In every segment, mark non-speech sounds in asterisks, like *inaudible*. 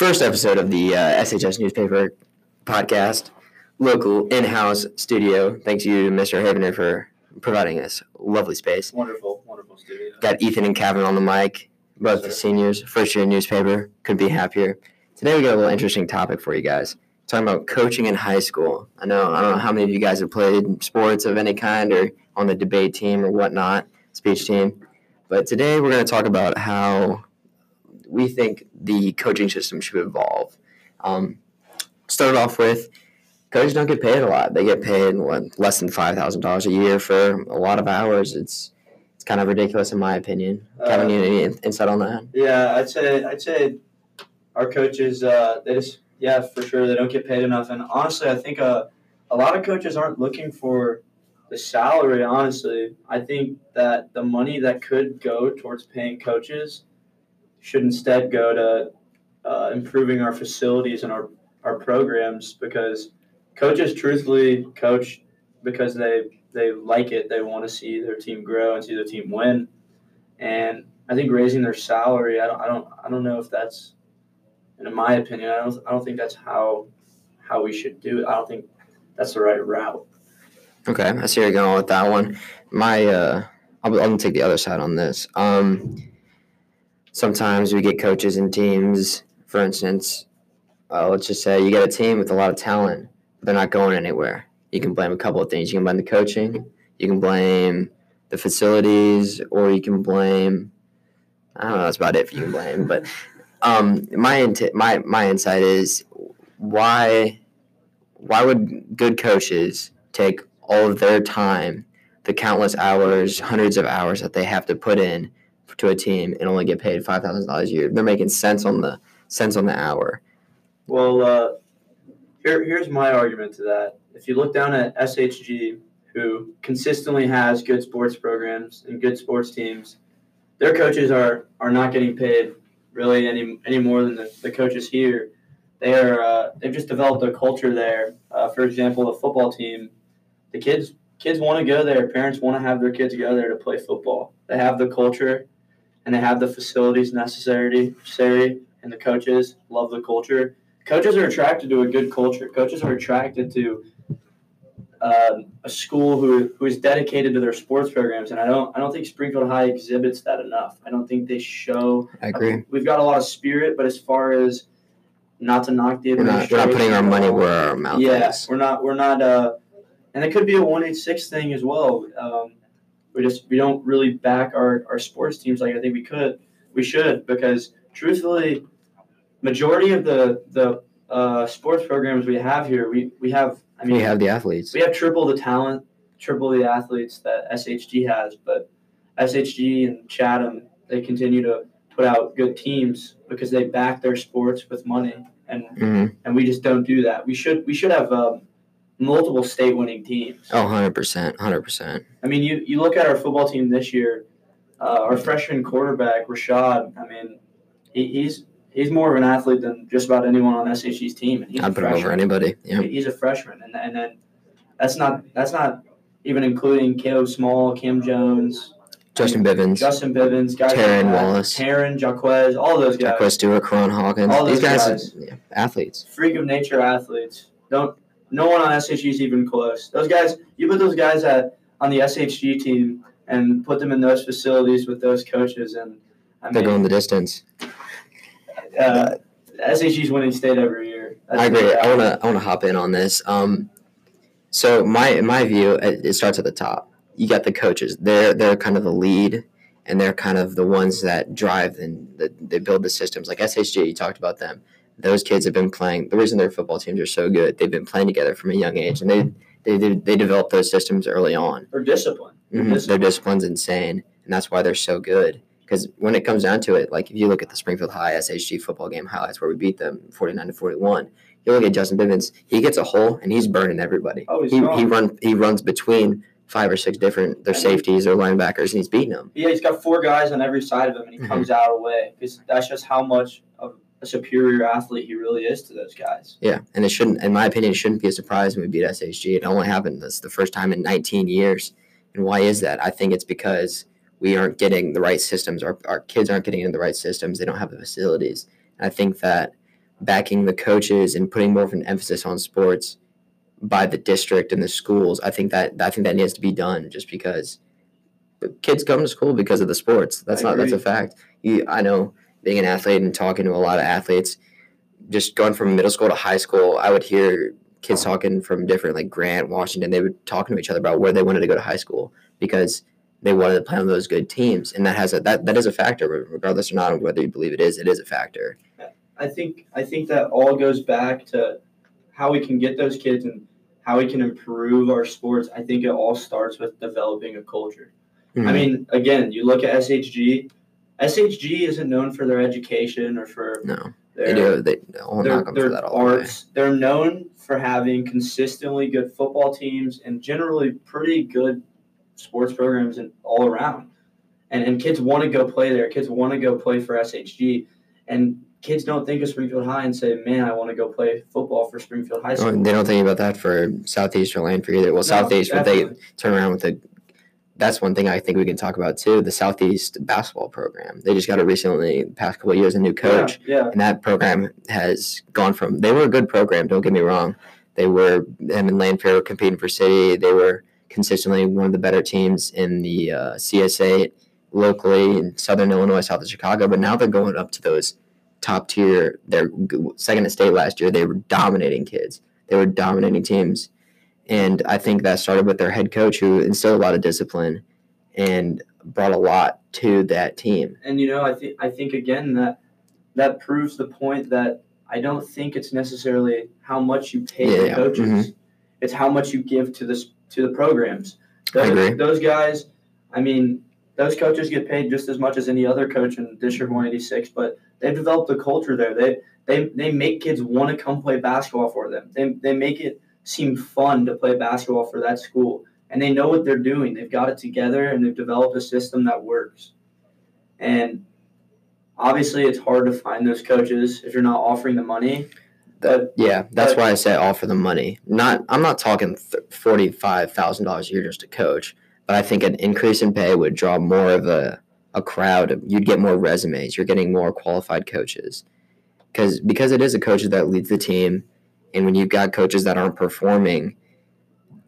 First episode of the uh, SHS newspaper podcast, local in-house studio. Thanks you Mr. Havener for providing us lovely space. Wonderful, wonderful studio. Got Ethan and Cavin on the mic, both the seniors, first year newspaper. Couldn't be happier. Today we got a little interesting topic for you guys. Talking about coaching in high school. I know I don't know how many of you guys have played sports of any kind or on the debate team or whatnot, speech team. But today we're going to talk about how we think the coaching system should evolve. Um, start off with coaches don't get paid a lot. They get paid what, less than five thousand dollars a year for a lot of hours. It's it's kind of ridiculous in my opinion. Cavin, Uh, you any insight on that? Yeah, I'd say I'd say our coaches uh, they just yeah for sure they don't get paid enough, and honestly I think uh, a lot of coaches aren't looking for the salary. Honestly, I think that the money that could go towards paying coaches should instead go to uh, improving our facilities and our our programs because coaches truthfully coach because they they like it. They want to see their team grow and see their team win, and I think raising their salary. I don't. I don't. I don't know if that's, in my opinion, I don't. I don't think that's how how we should do it. I don't think that's the right route. Okay, I see you're going with that one. My, uh, I'm gonna take the other side on this. Um, sometimes we get coaches and teams. For instance, uh, let's just say you get a team with a lot of talent, but they're not going anywhere. You can blame a couple of things. You can blame the coaching. You can blame the facilities, or you can blame. I don't know. That's about it. You can blame, but um, my int- my my insight is why why would good coaches take all of their time, the countless hours, hundreds of hours that they have to put in to a team and only get paid five thousand dollars a year. They're making sense on the cents on the hour. Well, uh, here here's my argument to that. If you look down at SHG, who consistently has good sports programs and good sports teams, their coaches are are not getting paid really any any more than the, the coaches here. They are uh, they've just developed a culture there. Uh, for example, the football team, the kids kids want to go there. Parents want to have their kids go there to play football. They have the culture, and they have the facilities necessary. necessary and the coaches love the culture. Coaches are attracted to a good culture. Coaches are attracted to um, a school who, who is dedicated to their sports programs, and I don't I don't think Springfield High exhibits that enough. I don't think they show. I agree. We've got a lot of spirit, but as far as not to knock the We're not, we're not putting our money where our mouth yeah, is. we're not we're not uh, and it could be a one eight six thing as well. Um, we just we don't really back our, our sports teams like I think we could we should because truthfully, majority of the the uh, sports programs we have here we we have I mean We have the athletes. we have triple the talent, triple the athletes that SHG has, but SHG and Chatham they continue to put out good teams because they back their sports with money, and hmm and we just don't do that. We should we should have um, multiple state winning teams. Oh, 100%. 100%. I mean, you you look at our football team this year, uh, our freshman quarterback Rashad. I mean, he, he's he's more of an athlete than just about anyone on SHG's team, and he's I'd put him over anybody. Yeah. He's a freshman, and and then that's not that's not even including Caleb Small, Cam Jones, Justin Bivens, Justin Bivens, guys Taryn like Wallace. Taryn Jaquez, all those guys, Jacquez Stewart, Karan Hawkins. All These guys, guys. are yeah, athletes. freak of nature athletes. Don't no one on SHG is even close. Those guys, you put those guys at on the SHG team and put them in those facilities with those coaches, and I They're going the distance. uh, SHG's winning state every year. That's I agree. I want to. I want to hop in on this. Um, so my in my view, it, it starts at the top. You got the coaches. They're they're kind of the lead, and they're kind of the ones that drive and the, they build the systems. Like SHG, you talked about them. Those kids have been playing. The reason their football teams are so good, they've been playing together from a young age, and they they they, they develop those systems early on. Or discipline. Mhm. Discipline. Their discipline's insane, and that's why they're so good. Because when it comes down to it, like if you look at the Springfield High SHG football game highlights where we beat them forty nine to forty one, you look at Justin Bivens, he gets a hole and he's burning everybody. Oh, he's he, he run he runs between five or six different their safeties or linebackers and he's beating them. Yeah, he's got four guys on every side of him, and he Mhm. comes out away because that's just how much of a superior athlete he really is to those guys. Yeah, and it shouldn't, in my opinion, it shouldn't be a surprise when we beat SHG. It only happened this the first time in 19 years. And why is that? I think it's because we aren't getting the right systems. Our, our kids aren't getting into the right systems. They don't have the facilities. And I think that backing the coaches and putting more of an emphasis on sports by the district and the schools, I think that I think that needs to be done just because kids come to school because of the sports. That's I not that's a fact. You, I know being an athlete and talking to a lot of athletes, just going from middle school to high school, I would hear kids talking from different like Grant, Washington. They would talking to each other about where they wanted to go to high school because they wanted to play on those good teams, and that has a that that is a factor, regardless or not of whether you believe it is. It is a factor. I think I think that all goes back to how we can get those kids and how we can improve our sports. I think it all starts with developing a culture. I Mhm. mean, again, you look at SHG. SHG isn't known for their education or for no, their they do. They I'll knock them for that all the arts. They're known for having consistently good football teams and generally pretty good sports programs and all around. And and kids want to go play there. Kids want to go play for SHG. And kids don't think of Springfield High and say, "Man, I want to go play football for Springfield High Oh, School." and they don't think about that for Southeast or Lanphier either. Well, No, Southeast, but they turn around with a. That's one thing I think we can talk about too. The Southeast basketball program. They just got a recently past couple of years a new coach, Yeah, yeah. and that program has gone from. They were a good program. Don't get me wrong. They were them and Lanphier were competing for city. They were consistently one of the better teams in the uh, CS8 locally in Southern Illinois, south of Chicago. But now they're going up to those top tier. They're second to state last year. They were dominating kids. They were dominating teams, and I think that started with their head coach, who instilled a lot of discipline and brought a lot to that team. and you know i think i think again that that proves the point that i don't think it's necessarily how much you pay Yeah, the coaches Mhm. it's how much you give to this to the programs I those, agree. those guys i mean those coaches get paid just as much as any other coach in district 186 but they've developed a culture there they they, they make kids want to come play basketball for them they, they make it seem fun to play basketball for that school and they know what they're doing they've got it together and they've developed a system that works and obviously, it's hard to find those coaches if you're not offering the money. Yeah, that's But- why I say offer the money. Not, I'm not talking forty-five thousand dollars a year just to coach, but I think an increase in pay would draw more of a a crowd. You'd get more resumes. You're getting more qualified coaches, because because it is a coach that leads the team, and when you've got coaches that aren't performing,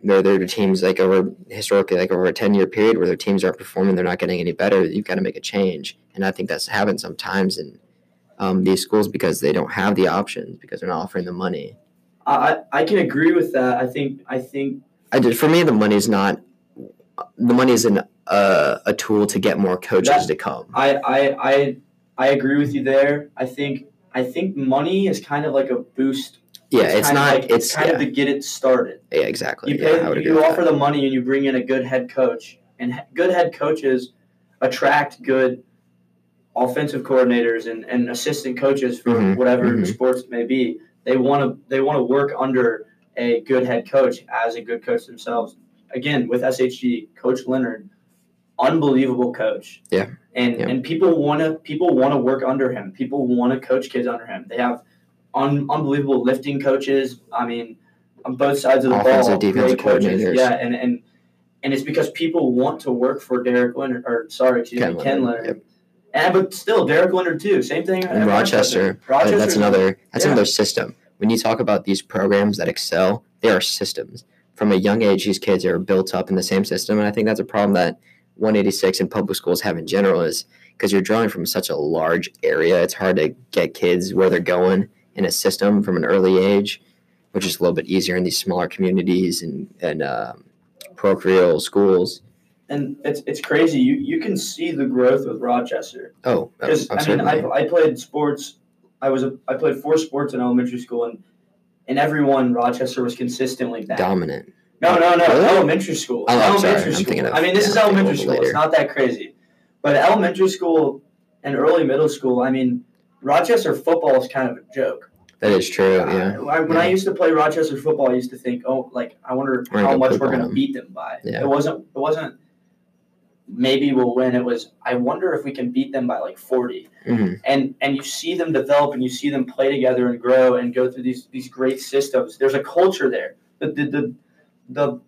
they're they're the teams like over historically like over a ten year period where their teams aren't performing, they're not getting any better. You've got to make a change, and I think that's happened sometimes in um, these schools because they don't have the options because they're not offering the money. I, I can agree with that. I think I think I just for me the money is not the money is an uh, a tool to get more coaches That- to come. I, I I I agree with you there. I think I think money is kind of like a boost. Yeah, it's, of not. like- it's kind yeah, of to get it started. yeah, exactly. You yeah, pay, would you offer the money and you bring in a good head coach, and good head coaches attract good offensive coordinators and, and assistant coaches for Mhm, whatever mhm. sports may be. They want to they want to work under a good head coach as a good coach themselves. Again, with SHG, Coach Leonard, unbelievable coach. Yeah. And Yeah. and people want to people want to work under him. People want to coach kids under him. They have un, unbelievable lifting coaches. I mean, on both sides of the Offensive, ball, defensive great coaches. coordinators. Yeah, and and and it's because people want to work for Derek Leonard, or sorry, excuse Ken me, Ken Leonard, Leonard. And but still, Derek Leonard too. Same thing. And Rochester, Rochester. that's another that's yeah. another system. When you talk about these programs that excel, they are systems. From a young age, these kids are built up in the same system, and I think that's a problem that 186 and public schools have in general is because you're drawing from such a large area. It's hard to get kids where they're going in a system from an early age, which is a little bit easier in these smaller communities and and um, parochial schools. And it's it's crazy. You you can see the growth with Rochester. Oh, Because I mean, I, I played sports. I was a, I played four sports in elementary school, and in every one, Rochester was consistently dominant. No, no, no. Really? Elementary school. Oh, elementary sorry. School. of- I mean, this yeah, is elementary school. later. It's not that crazy. But elementary school and early middle school, I mean, Rochester football is kind of a joke. That is true. Yeah. I, when I used to play Rochester football, I used to think, oh, like I wonder We're how much we're going to beat them by. Yeah. It wasn't. It wasn't. Maybe we'll win. It was. I wonder if we can beat them by like forty. hmm And and you see them develop, and you see them play together and grow and go through these these great systems. There's a culture there. The the the, the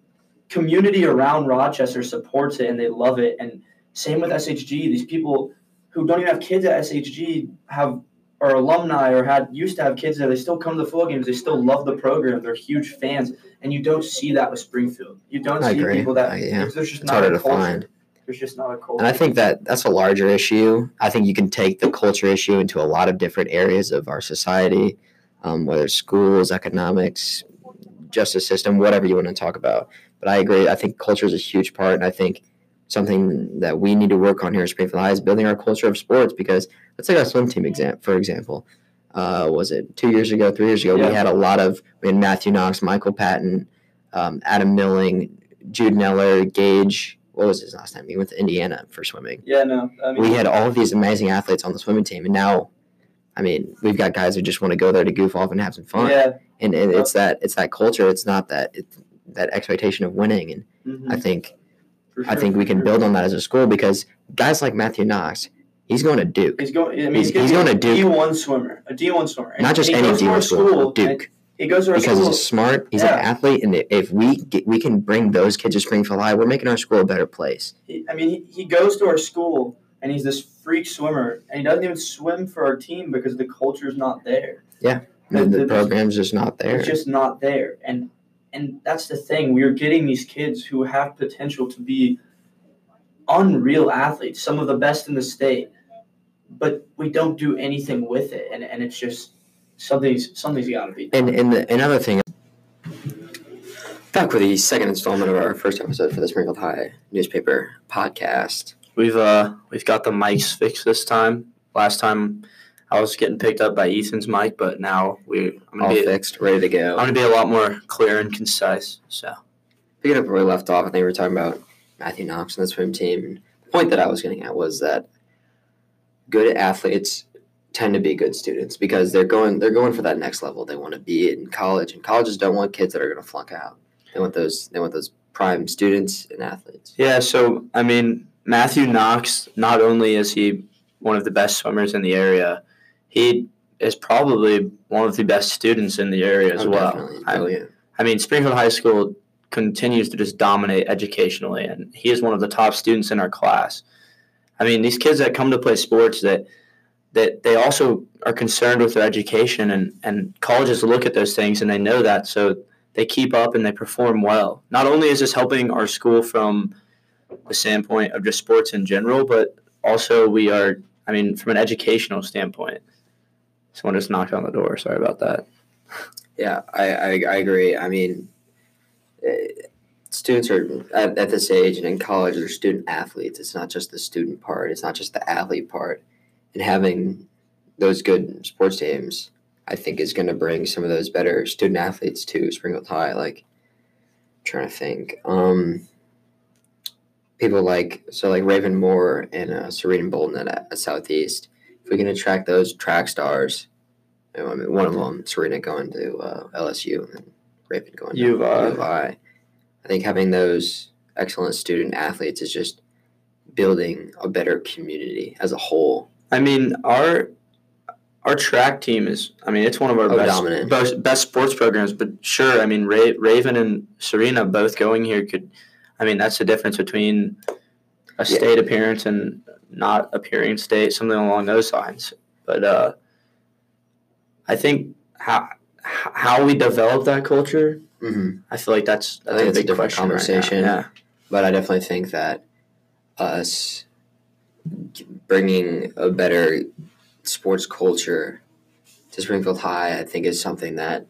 community around Rochester supports it and they love it and Same with SHG. These people who don't even have kids at SHG have or alumni or had used to have kids there. They still come to the football games. They still love the program. They're huge fans, and you don't see that with Springfield. You don't I see agree. people that I- yeah. there's just It's not harder a to find. There's just not a culture. And I think that that's a larger issue. I think you can take the culture issue into a lot of different areas of our society, um, whether it's schools, economics, justice system, whatever you want to talk about. But I agree. I think culture is a huge part, and I think something that we need to work on here at Springfield High is building our culture of sports. Because let's take our swim team exam for example. Uh, was it two years ago, three years ago? Yeah. We had a lot of we had Matthew Knox, Michael Patton, um, Adam Milling, Jude Neller, Gage. What was his last name? He went to Indiana for swimming yeah, no. I mean, we had all of these amazing athletes on the swimming team, and now, I mean, we've got guys who just want to go there to goof off and have some fun. Yeah. And, and it's that it's that culture. It's not that it's that expectation of winning. And mhm, I think for I think we can build on that as a school because guys like Matthew Knox, he's going to Duke, He's going. I mean, He's- he's, he's going a to Duke. D one swimmer, a D one swimmer. And not just any to our D1 school, Duke, He goes to our because school. he's smart. He's Yeah. an athlete, and if we get, we can bring those kids to Springfield High, we're making our school a better place. He, I mean, he, he goes to our school and he's this freak swimmer, and he doesn't even swim for our team because the culture's not there. Yeah, The- the the- program's just not there. It's just not there, and and that's the thing. We are getting these kids who have potential to be unreal athletes, some of the best in the state, but we don't do anything with it, and, and it's just something's something's got to be. done. And and the, another thing, back with the second installment of our first episode for the Springfield High newspaper podcast. We've uh we've got the mics fixed this time. Last time I was getting picked up by Ethan's mic, but now we I'm All gonna be fixed, ready to go. I'm gonna be a lot more clear and concise. So Picking up where we left off, I think we were talking about Matthew Knox and the swim team. And the point that I was getting at was that good athletes tend to be good students because they're going they're going for that next level. They want to be in college, and colleges don't want kids that are going to flunk out. They want those they want those prime students and athletes. yeah, so I mean Matthew Knox. Not only is he one of the best swimmers in the area, he is probably one of the best students in the area as Oh, well. I. I mean, Springfield High School continues to just dominate educationally, and he is one of the top students in our class. I mean, these kids that come to play sports that that they also are concerned with their education, and and colleges look at those things and they know that, so they keep up and they perform well. Not only is this helping our school from the standpoint of just sports in general, but also we are, I mean, from an educational standpoint. Someone just knocked on the door. Sorry about that. *laughs* Yeah, I, I, I agree. I mean, eh, students are at, at this age and in college, they're student athletes. It's not just the student part, it's not just the athlete part. And having those good sports teams, I think, is going to bring some of those better student athletes to Springfield High. Like, trying to think. Um, people like, so like Raven Moore and uh, Serena Bolton at, at Southeast. If we can attract those track stars, I mean, one of them, Serena, going to uh, LSU and Raven going U to I. U of I. I think having those excellent student athletes is just building a better community as a whole. I mean, our our track team is. I mean, it's one of our Oh, best, best best sports programs. But sure, I mean, Ra- Raven and Serena both going here could. I mean, that's the difference between a Yeah. state appearance and not appearing state, something along those lines. But uh, I think how how we develop that culture, Mm-hmm. I feel like that's that's think a a big different question right conversation. Yeah. But I definitely think that us bringing a better sports culture to Springfield High, I think is something that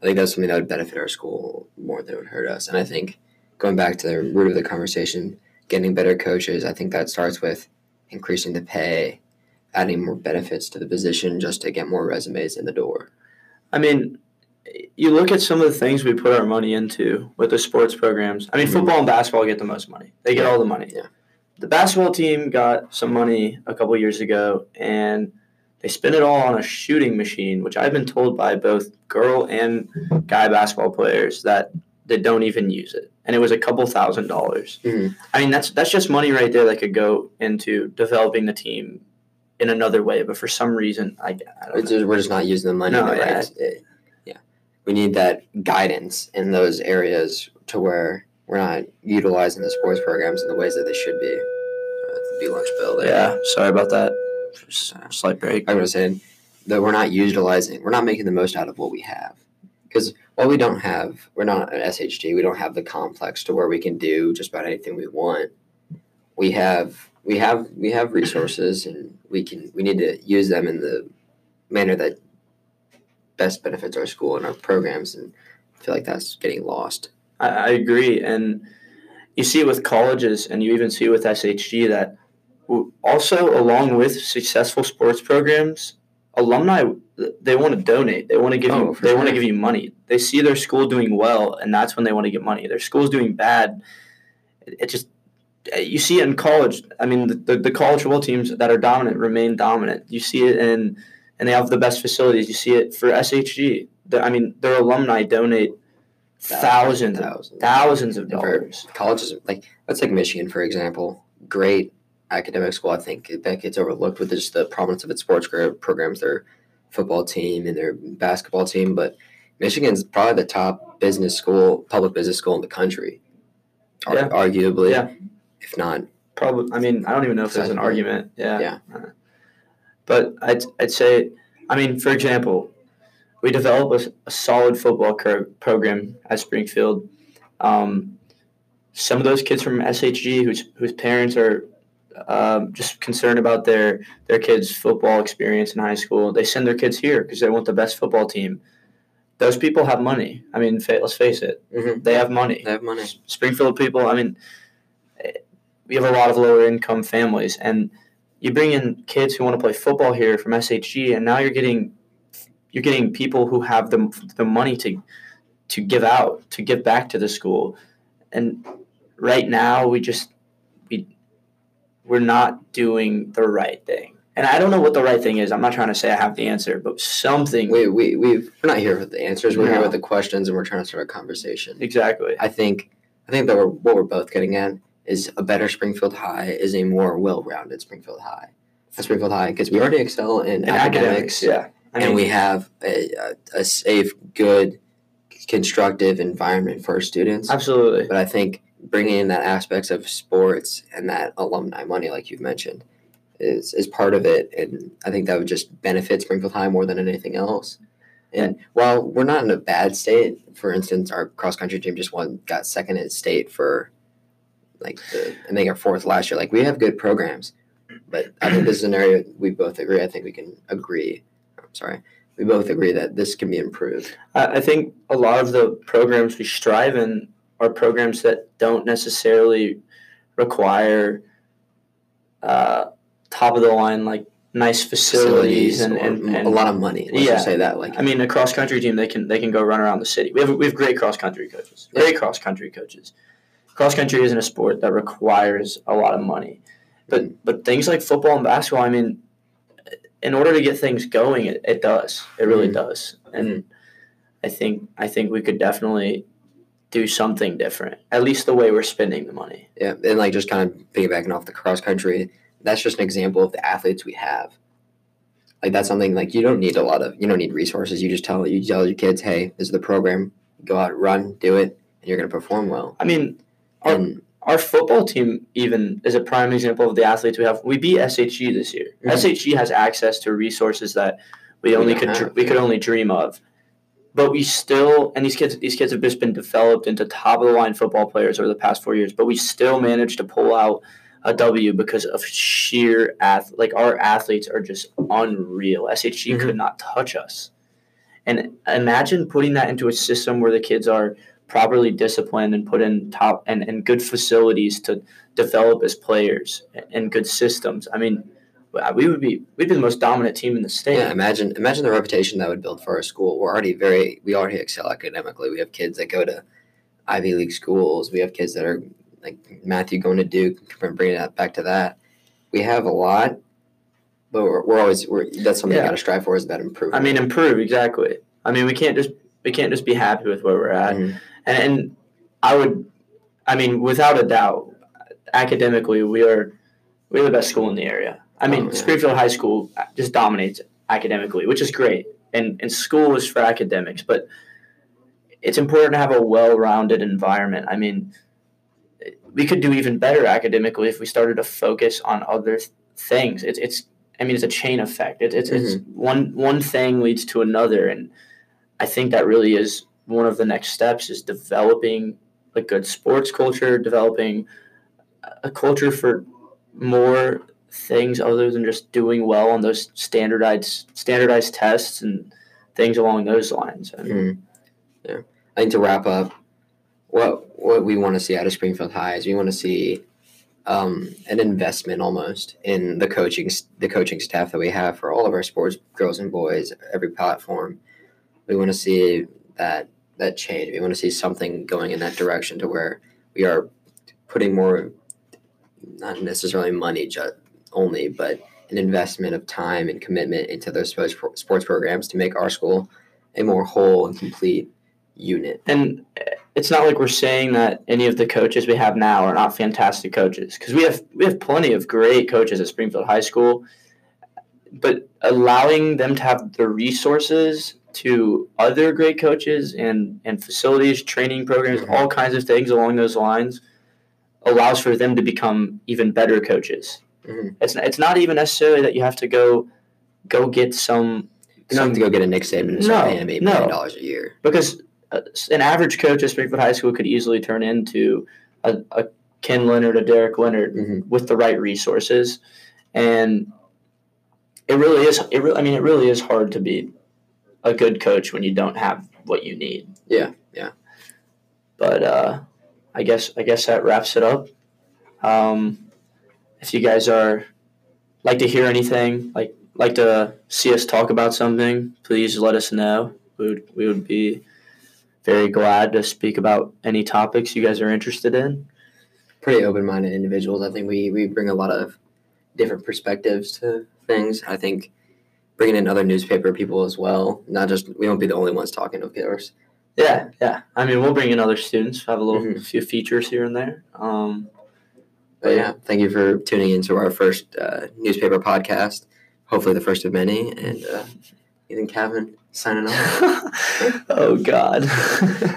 I think that's something that would benefit our school more than it would hurt us. And I think going back to the root of the conversation, getting better coaches, I think that starts with increasing the pay, adding more benefits to the position just to get more resumes in the door. I mean, you look at some of the things we put our money into with the sports programs. I mean, Mhm. football and basketball get the most money. They get all the money. Yeah. The basketball team got some money a couple years ago, and they spent it all on a shooting machine, which I've been told by both girl and guy basketball players that they don't even use it, and it was a couple thousand dollars. Mhm. I mean, that's that's just money right there that could go into developing the team in another way. But for some reason, I, I don't know. just, we're just not using the money No, the yeah. right. eh, Yeah, we need that guidance in those areas to where we're not utilizing the sports programs in the ways that they should be. be lunch bill there. Yeah, sorry about that. Just a slight break. I was saying that we're not utilizing, we're not making the most out of what we have. Because while we don't have, we're not an SHG, we don't have the complex to where we can do just about anything we want. We have, we have, we have resources, and we can, we need to use them in the manner that best benefits our school and our programs. And I feel like that's getting lost. I, I agree, and you see it with colleges, and you even see it with SHG that also along with successful sports programs, alumni they want to donate. They want to give Oh, you. They want to give you money. They see their school doing well, and that's when they want to get money. Their school's doing bad. It, it just you see it in college. I mean, the, the, the college football teams that are dominant remain dominant. You see it in, and they have the best facilities. You see it for SHG. The, I mean, their alumni donate thousands, Thousands. thousands of dollars. colleges like let's take Michigan for example. Great academic school. I think that gets overlooked with just the prominence of its sports programs, their football team and their basketball team. But Michigan's probably the top business school, public business school in the country, Yeah. arguably. Yeah. If not, Probably. I mean, I don't even know if there's an argument. Yeah. Yeah. Uh, But I'd, I'd say, I mean, for example, we develop a, a solid football program at Springfield. Um, some of those kids from SHG whose whose parents are um, just concerned about their their kids' football experience in high school, they send their kids here because they want the best football team. Those people have money. I mean, fa- let's face it, Mhm. they have money. they have money. Springfield people, I mean, we have a lot of lower income families, and you bring in kids who want to play football here from SHG, and now you're getting you're getting people who have the the money to to give out to give back to the school, and right now we just we're not doing the right thing. And I don't know what the right thing is. I'm not trying to say I have the answer, but something We we we've, we're not here with the answers. We're here No. with the questions, and we're trying to start a conversation. exactly. I think I think that we're, what we're both getting at is a better Springfield High is a more well-rounded Springfield High. A Springfield High because we already excel in, And academics, academics, yeah. I and we have a, a, a safe, good, constructive environment for our students. absolutely. But I think bringing in that aspects of sports and that alumni money, like you've mentioned, is is part of it, and I think that would just benefit Springfield High more than anything else. And while we're not in a bad state, for instance, our cross country team just won, got second in state for, like, the, and they got fourth last year. Like we have good programs, but I think this is an area we both agree. I think we can agree. Oh, I'm sorry, we both agree that this can be improved. I I think a lot of the programs we strive in are programs that don't necessarily require uh, top of the line like nice facilities, and, and, and a lot of money. Let's Yeah. say that. Like I mean, a cross country team they can they can go run around the city. We have we have great cross country coaches. Great cross country coaches. Cross country isn't a sport that requires a lot of money, but but things like football and basketball. I mean, in order to get things going, it, it does. It really Mhm. does. And I think I think we could definitely do something different. At least the way we're spending the money. Yeah, and like just kind of piggybacking off the cross country, that's just an example of the athletes we have. Like that's something like you don't need a lot of you don't need resources. You just tell you tell your kids, hey, this is the program. Go out, run, do it, and you're gonna perform well. I mean, Our- And our football team even is a prime example of the athletes we have. We beat SHG this year. Mhm. SHG has access to resources that we We only don't could have, we could only dream of. But we still and these kids these kids have just been developed into top of the line football players over the past four years. But we still managed to pull out a W because of sheer ath like our athletes are just unreal. SHG Mhm. could not touch us. And imagine putting that into a system where the kids are properly disciplined and put in top and, and good facilities to develop as players and good systems. I mean, we would be we'd be the most dominant team in the state. yeah, imagine imagine the reputation that would build for our school. We're already very we already excel academically. We have kids that go to Ivy League schools. We have kids that are like Matthew going to Duke. From bringing that back to that, we have a lot, but we're, we're always we're that's something Yeah. you got to strive for is that improvement. I mean, improve exactly. I mean, we can't just we can't just be happy with where we're at. Mhm. And, and I would, I mean, without a doubt, academically, we are we're the best school in the area. I mean, Oh. Springfield High School just dominates academically, which is great. And and school is for academics, but it's important to have a well-rounded environment. I mean, we could do even better academically if we started to focus on other th- things. It's it's I mean it's a chain effect. It's it's, it's one one thing leads to another, and I think that really is one of the next steps is developing a good sports culture, developing a culture for more things other than just doing well on those standardized standardized tests and things along those lines. Mean, Mhm. Yeah. I think to wrap up, what what we want to see out of Springfield High is we want to see um, an investment almost in the coaching the coaching staff that we have for all of our sports, girls and boys, every platform. We want to see that that change. We want to see something going in that direction to where we are putting more, not necessarily money just only, but an investment of time and commitment into those sports sports programs to make our school a more whole and complete unit. and it's not like we're saying that any of the coaches we have now are not fantastic coaches because we have we have plenty of great coaches at Springfield High School, but allowing them to have the resources to other great coaches and and facilities, training programs, Mhm. all kinds of things along those lines allows for them to become even better coaches. Mhm. It's it's not even necessarily that you have to go go get some You don't have to go get a Nick Saban and start No, paying him eight million dollars a year. because uh, an average coach at Springfield High School could easily turn into a, a Ken Leonard, a Derek Leonard, Mhm. with the right resources, and it really is. It re- I mean, it really is hard to be a good coach when you don't have what you need. Yeah, yeah. But uh, I guess I guess that wraps it up. Um, if you guys are like to hear anything, like like to see us talk about something, please let us know. We would we would be very glad to speak about any topics you guys are interested in. Pretty open minded individuals. I think we, we bring a lot of different perspectives to things. I think bringing in other newspaper people as well. Not just we won't be the only ones talking, of course. Yeah, yeah. I mean, we'll bring in other students, have a little Mhm. few features here and there. Um, But yeah, thank you for tuning into our first uh, newspaper podcast. Hopefully, the first of many. And uh, Ethan Cavin signing off. *laughs* oh God. *laughs*